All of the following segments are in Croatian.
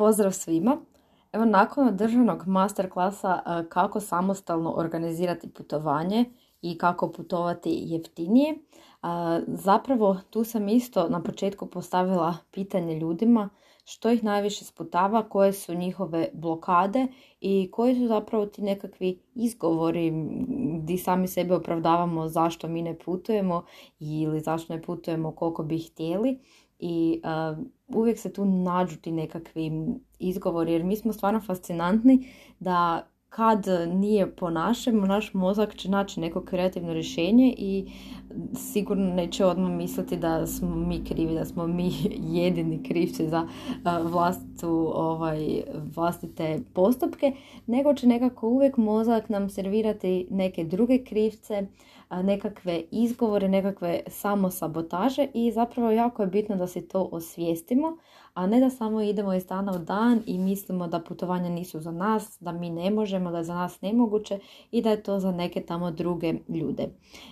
Pozdrav svima! Evo nakon državnog masterklasa e, kako samostalno organizirati putovanje i kako putovati jeftinije, e, zapravo tu sam isto na početku postavila pitanje ljudima što ih najviše sputava, koje su njihove blokade i koji su zapravo ti nekakvi izgovori gdje sami sebe opravdavamo zašto mi ne putujemo ili zašto ne putujemo koliko bi htjeli i uvijek se tu nađu ti nekakvi izgovori jer mi smo stvarno fascinantni da kad nije po našem, naš mozak će naći neko kreativno rješenje i sigurno neće odmah misliti da smo mi krivi, da smo mi jedini krivci za vlastitu, ovaj, vlastite postupke, nego će nekako uvijek mozak nam servirati neke druge krivce, nekakve izgovore, nekakve samosabotaže i zapravo jako je bitno da se to osvijestimo, a ne da samo idemo iz dana u dan i mislimo da putovanja nisu za nas, da mi ne možemo, da je za nas nemoguće i da je to za neke tamo druge ljude.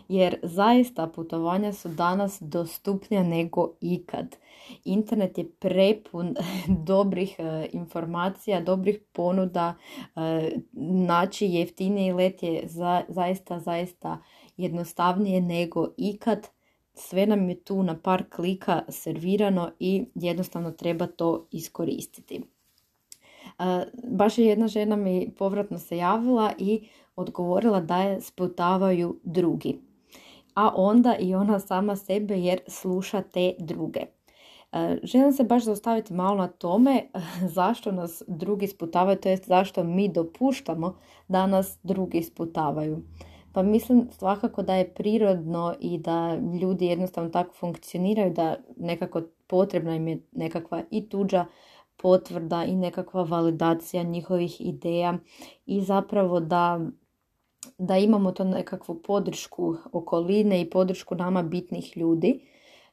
Jer zaista putovanja su danas dostupnija nego ikad. Internet je prepun dobrih e, informacija, dobrih ponuda, e, naći jeftiniji let je za, zaista, zaista jednostavnije nego ikad. Sve nam je tu na par klika servirano i jednostavno treba to iskoristiti. Baš je jedna žena mi povratno se javila i odgovorila da je sputavaju drugi. A onda i ona sama sebe jer sluša te druge. Želim se baš zaustaviti malo na tome zašto nas drugi sputavaju, to jest zašto mi dopuštamo da nas drugi sputavaju. Pa mislim svakako da je prirodno i da ljudi jednostavno tako funkcioniraju da nekako potrebna im je nekakva i tuđa potvrda i nekakva validacija njihovih ideja i zapravo da da imamo to nekakvu podršku okoline i podršku nama bitnih ljudi.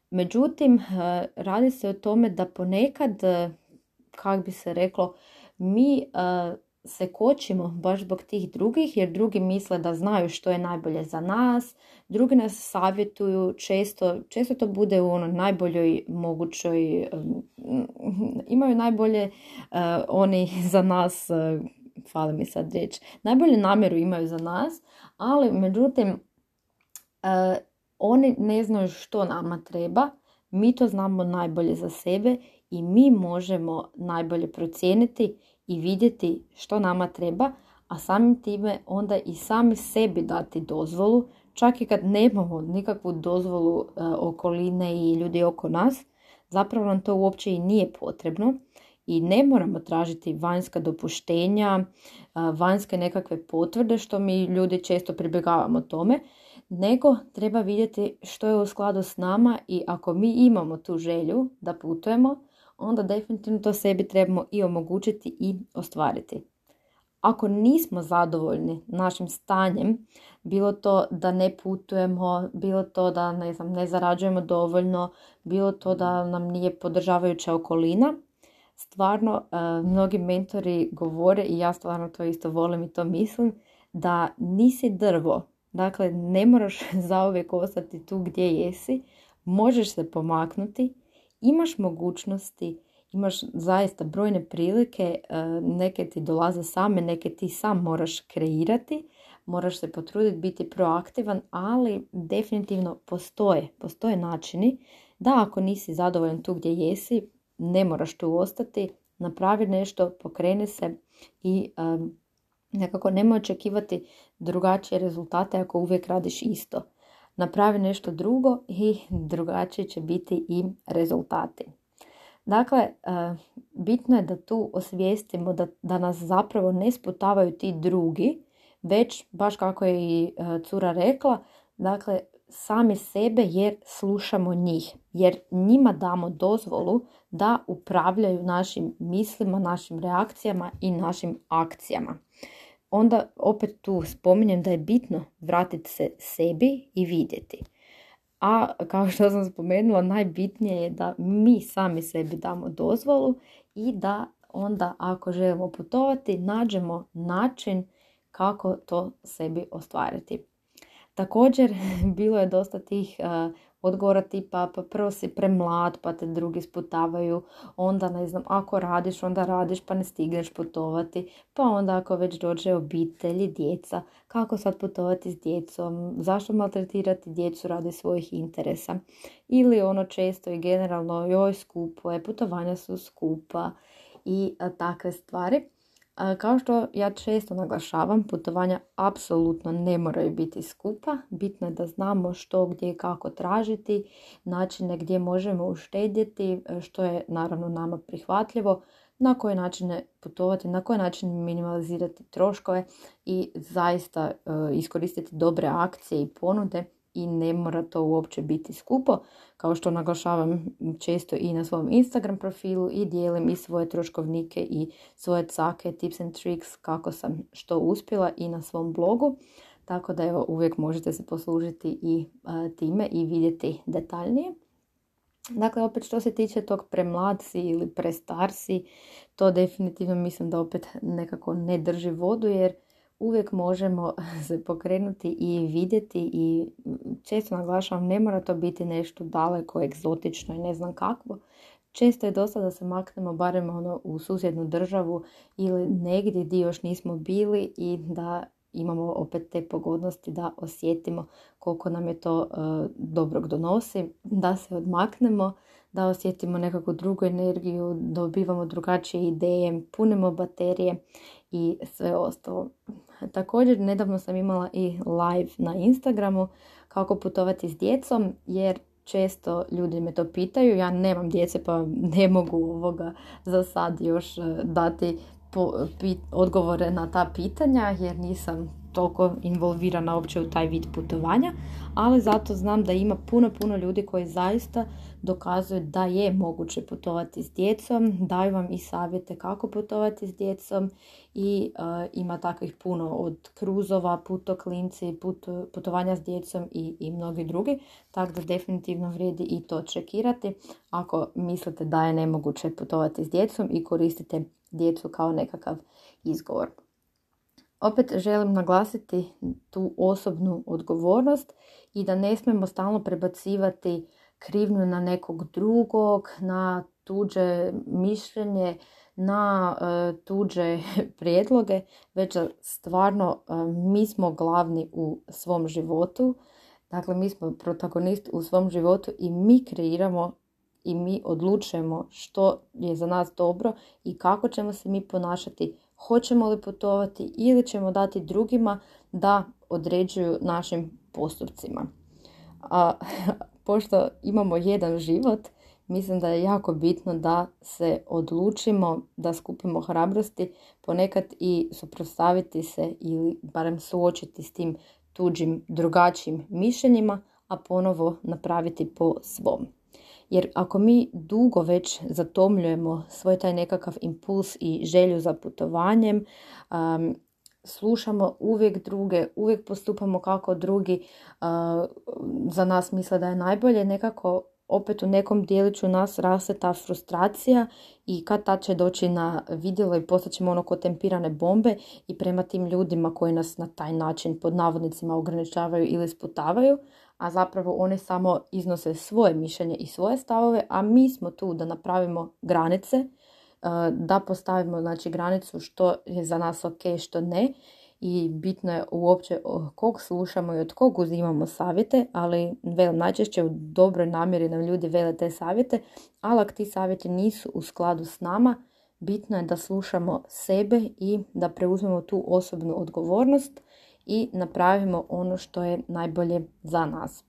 Međutim, eh, radi se o tome da ponekad, eh, kak bi se reklo, mi eh, se kočimo baš zbog tih drugih jer drugi misle da znaju što je najbolje za nas, drugi nas savjetuju, često, često to bude u onoj najboljoj mogućoj, imaju najbolje uh, oni za nas, uh, fali mi sad riječ, najbolju namjeru imaju za nas, ali međutim uh, oni ne znaju što nama treba, mi to znamo najbolje za sebe i mi možemo najbolje procijeniti i vidjeti što nama treba, a samim time onda i sami sebi dati dozvolu, čak i kad nemamo nikakvu dozvolu e, okoline i ljudi oko nas, zapravo nam to uopće i nije potrebno i ne moramo tražiti vanjska dopuštenja, e, vanjske nekakve potvrde što mi ljudi često pribjegavamo tome, nego treba vidjeti što je u skladu s nama i ako mi imamo tu želju da putujemo, onda definitivno to sebi trebamo i omogućiti i ostvariti. Ako nismo zadovoljni našim stanjem, bilo to da ne putujemo, bilo to da ne, znam, ne zarađujemo dovoljno, bilo to da nam nije podržavajuća okolina, stvarno e, mnogi mentori govore i ja stvarno to isto volim i to mislim, da nisi drvo, dakle ne moraš zauvijek ostati tu gdje jesi, možeš se pomaknuti imaš mogućnosti, imaš zaista brojne prilike, e, neke ti dolaze same, neke ti sam moraš kreirati, moraš se potruditi biti proaktivan, ali definitivno postoje, postoje načini da ako nisi zadovoljan tu gdje jesi, ne moraš tu ostati, napravi nešto, pokrene se i um, nekako nemoj očekivati drugačije rezultate ako uvijek radiš isto napravi nešto drugo i drugačije će biti i rezultati. Dakle, e, bitno je da tu osvijestimo da, da nas zapravo ne sputavaju ti drugi, već, baš kako je i e, cura rekla, dakle, sami sebe jer slušamo njih, jer njima damo dozvolu da upravljaju našim mislima, našim reakcijama i našim akcijama onda opet tu spominjem da je bitno vratiti se sebi i vidjeti. A kao što sam spomenula, najbitnije je da mi sami sebi damo dozvolu i da onda ako želimo putovati nađemo način kako to sebi ostvariti. Također bilo je dosta tih odgovora tipa pa prvo si premlad pa te drugi sputavaju, onda ne znam, ako radiš onda radiš pa ne stigneš putovati, pa onda ako već dođe obitelj i djeca, kako sad putovati s djecom, zašto maltretirati djecu radi svojih interesa. Ili ono često i generalno, joj skupo je, putovanja su skupa i takve stvari. Kao što ja često naglašavam, putovanja apsolutno ne moraju biti skupa. Bitno je da znamo što, gdje i kako tražiti, načine gdje možemo uštedjeti, što je naravno nama prihvatljivo, na koje načine putovati, na koji način minimalizirati troškove i zaista e, iskoristiti dobre akcije i ponude i ne mora to uopće biti skupo. Kao što naglašavam često i na svom Instagram profilu i dijelim i svoje troškovnike i svoje cake, tips and tricks kako sam što uspjela i na svom blogu. Tako da evo uvijek možete se poslužiti i time i vidjeti detaljnije. Dakle, opet što se tiče tog premladsi ili prestarsi, to definitivno mislim da opet nekako ne drži vodu jer uvijek možemo se pokrenuti i vidjeti i često naglašavam ne mora to biti nešto daleko, egzotično i ne znam kakvo. Često je dosta da se maknemo barem ono u susjednu državu ili negdje gdje još nismo bili i da imamo opet te pogodnosti da osjetimo koliko nam je to uh, dobrog donosi, da se odmaknemo, da osjetimo nekakvu drugu energiju, dobivamo drugačije ideje, punimo baterije i sve ostalo. Također, nedavno sam imala i live na Instagramu kako putovati s djecom, jer često ljudi me to pitaju. Ja nemam djece pa ne mogu ovoga za sad još eh, dati odgovore na ta pitanja jer nisam toliko involvirana uopće u taj vid putovanja, ali zato znam da ima puno, puno ljudi koji zaista dokazuju da je moguće putovati s djecom, daju vam i savjete kako putovati s djecom i uh, ima takvih puno od kruzova, putoklinci, put, putovanja s djecom i, i mnogi drugi, tako da definitivno vrijedi i to čekirati ako mislite da je nemoguće putovati s djecom i koristite djecu kao nekakav izgovor. Opet želim naglasiti tu osobnu odgovornost i da ne smijemo stalno prebacivati krivnju na nekog drugog, na tuđe mišljenje, na e, tuđe prijedloge, već stvarno e, mi smo glavni u svom životu. Dakle, mi smo protagonisti u svom životu i mi kreiramo i mi odlučujemo što je za nas dobro i kako ćemo se mi ponašati hoćemo li putovati ili ćemo dati drugima da određuju našim postupcima. A pošto imamo jedan život, mislim da je jako bitno da se odlučimo, da skupimo hrabrosti, ponekad i suprotstaviti se ili barem suočiti s tim tuđim drugačijim mišljenjima, a ponovo napraviti po svom. Jer ako mi dugo već zatomljujemo svoj taj nekakav impuls i želju za putovanjem, slušamo uvijek druge, uvijek postupamo kako drugi za nas misle da je najbolje, nekako opet u nekom dijeliću nas raste ta frustracija i kad ta će doći na vidjelo i postaćemo ono ko tempirane bombe i prema tim ljudima koji nas na taj način pod navodnicima ograničavaju ili sputavaju, a zapravo one samo iznose svoje mišljenje i svoje stavove, a mi smo tu da napravimo granice, da postavimo znači granicu što je za nas ok, što ne i bitno je uopće kog slušamo i od kog uzimamo savjete, ali vel, najčešće u dobroj namjeri nam ljudi vele te savjete, ali ako ti savjeti nisu u skladu s nama, bitno je da slušamo sebe i da preuzmemo tu osobnu odgovornost i napravimo ono što je najbolje za nas.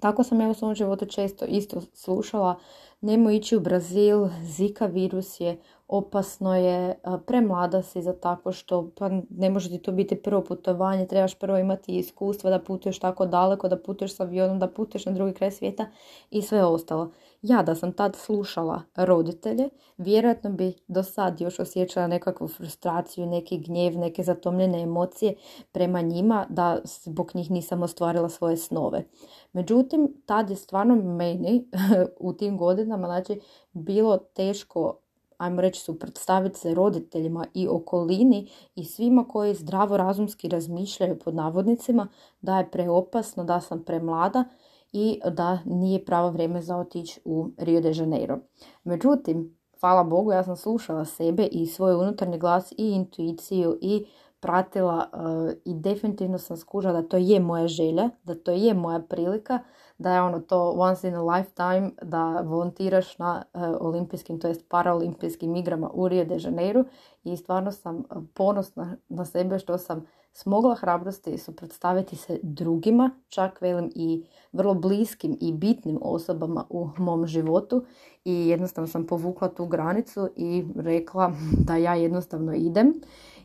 Tako sam ja u svom životu često isto slušala, nemoj ići u Brazil, zika virus je, opasno je, premlada si za tako što, pa ne može ti to biti prvo putovanje, trebaš prvo imati iskustva da putuješ tako daleko, da putuješ s avionom, da putuješ na drugi kraj svijeta i sve ostalo. Ja da sam tad slušala roditelje, vjerojatno bi do sad još osjećala nekakvu frustraciju, neki gnjev, neke zatomljene emocije prema njima da zbog njih nisam ostvarila svoje snove. Međutim, tad je stvarno meni u tim godinama znači, bilo teško ajmo reći, suprotstaviti se roditeljima i okolini i svima koji zdravo razumski razmišljaju pod navodnicima da je preopasno, da sam premlada i da nije pravo vrijeme za otići u Rio de Janeiro. Međutim, hvala Bogu, ja sam slušala sebe i svoj unutarnji glas i intuiciju i pratila uh, i definitivno sam skužila da to je moja želja, da to je moja prilika, da je ono to once in a lifetime da volontiraš na uh, olimpijskim, to jest paraolimpijskim igrama u Rio de Janeiro i stvarno sam ponosna na sebe što sam smogla hrabrosti suprotstaviti se drugima, čak velim i vrlo bliskim i bitnim osobama u mom životu i jednostavno sam povukla tu granicu i rekla da ja jednostavno idem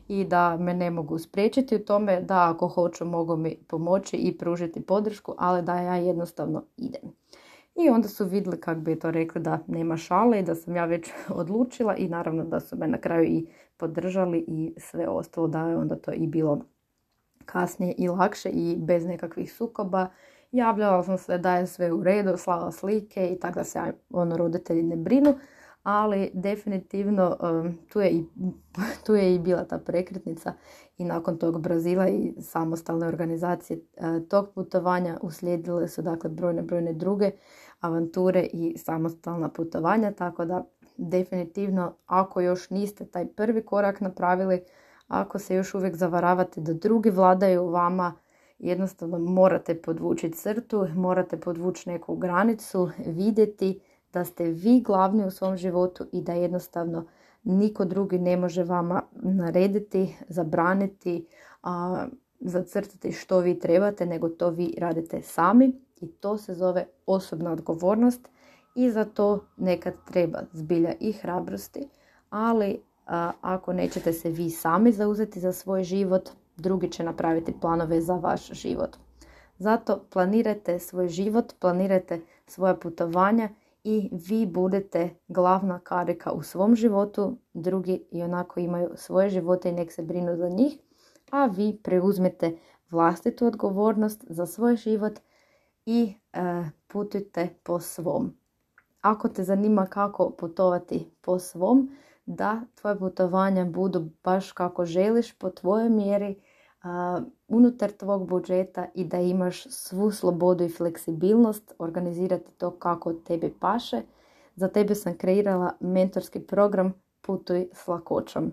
i da me ne mogu spriječiti u tome da ako hoću mogu mi pomoći i pružiti podršku, ali da ja jednostavno idem. I onda su vidjeli kako bi to rekli da nema šale i da sam ja već odlučila i naravno da su me na kraju i podržali i sve ostalo da je onda to i bilo kasnije i lakše i bez nekakvih sukoba. Javljala sam se da je sve u redu, slala slike i tako da se ono, roditelji ne brinu, ali definitivno tu, je i, tu je i bila ta prekretnica i nakon tog Brazila i samostalne organizacije uh, tog putovanja uslijedile su dakle brojne, brojne druge avanture i samostalna putovanja, tako da definitivno ako još niste taj prvi korak napravili, ako se još uvijek zavaravate da drugi vladaju vama, jednostavno morate podvući crtu, morate podvući neku granicu, vidjeti da ste vi glavni u svom životu i da jednostavno niko drugi ne može vama narediti, zabraniti, a, zacrtati što vi trebate, nego to vi radite sami. I to se zove osobna odgovornost i za to nekad treba zbilja i hrabrosti, ali ako nećete se vi sami zauzeti za svoj život, drugi će napraviti planove za vaš život. Zato planirajte svoj život, planirajte svoja putovanja i vi budete glavna karika u svom životu, drugi i onako imaju svoje živote i nek se brinu za njih, a vi preuzmete vlastitu odgovornost za svoj život i e, putujte po svom. Ako te zanima kako putovati po svom, da tvoje putovanja budu baš kako želiš po tvojoj mjeri unutar tvog budžeta i da imaš svu slobodu i fleksibilnost organizirati to kako tebi paše. Za tebe sam kreirala mentorski program Putuj s lakoćom.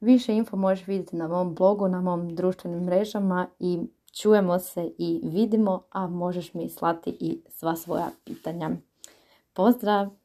Više info možeš vidjeti na mom blogu, na mom društvenim mrežama i čujemo se i vidimo, a možeš mi slati i sva svoja pitanja. Pozdrav!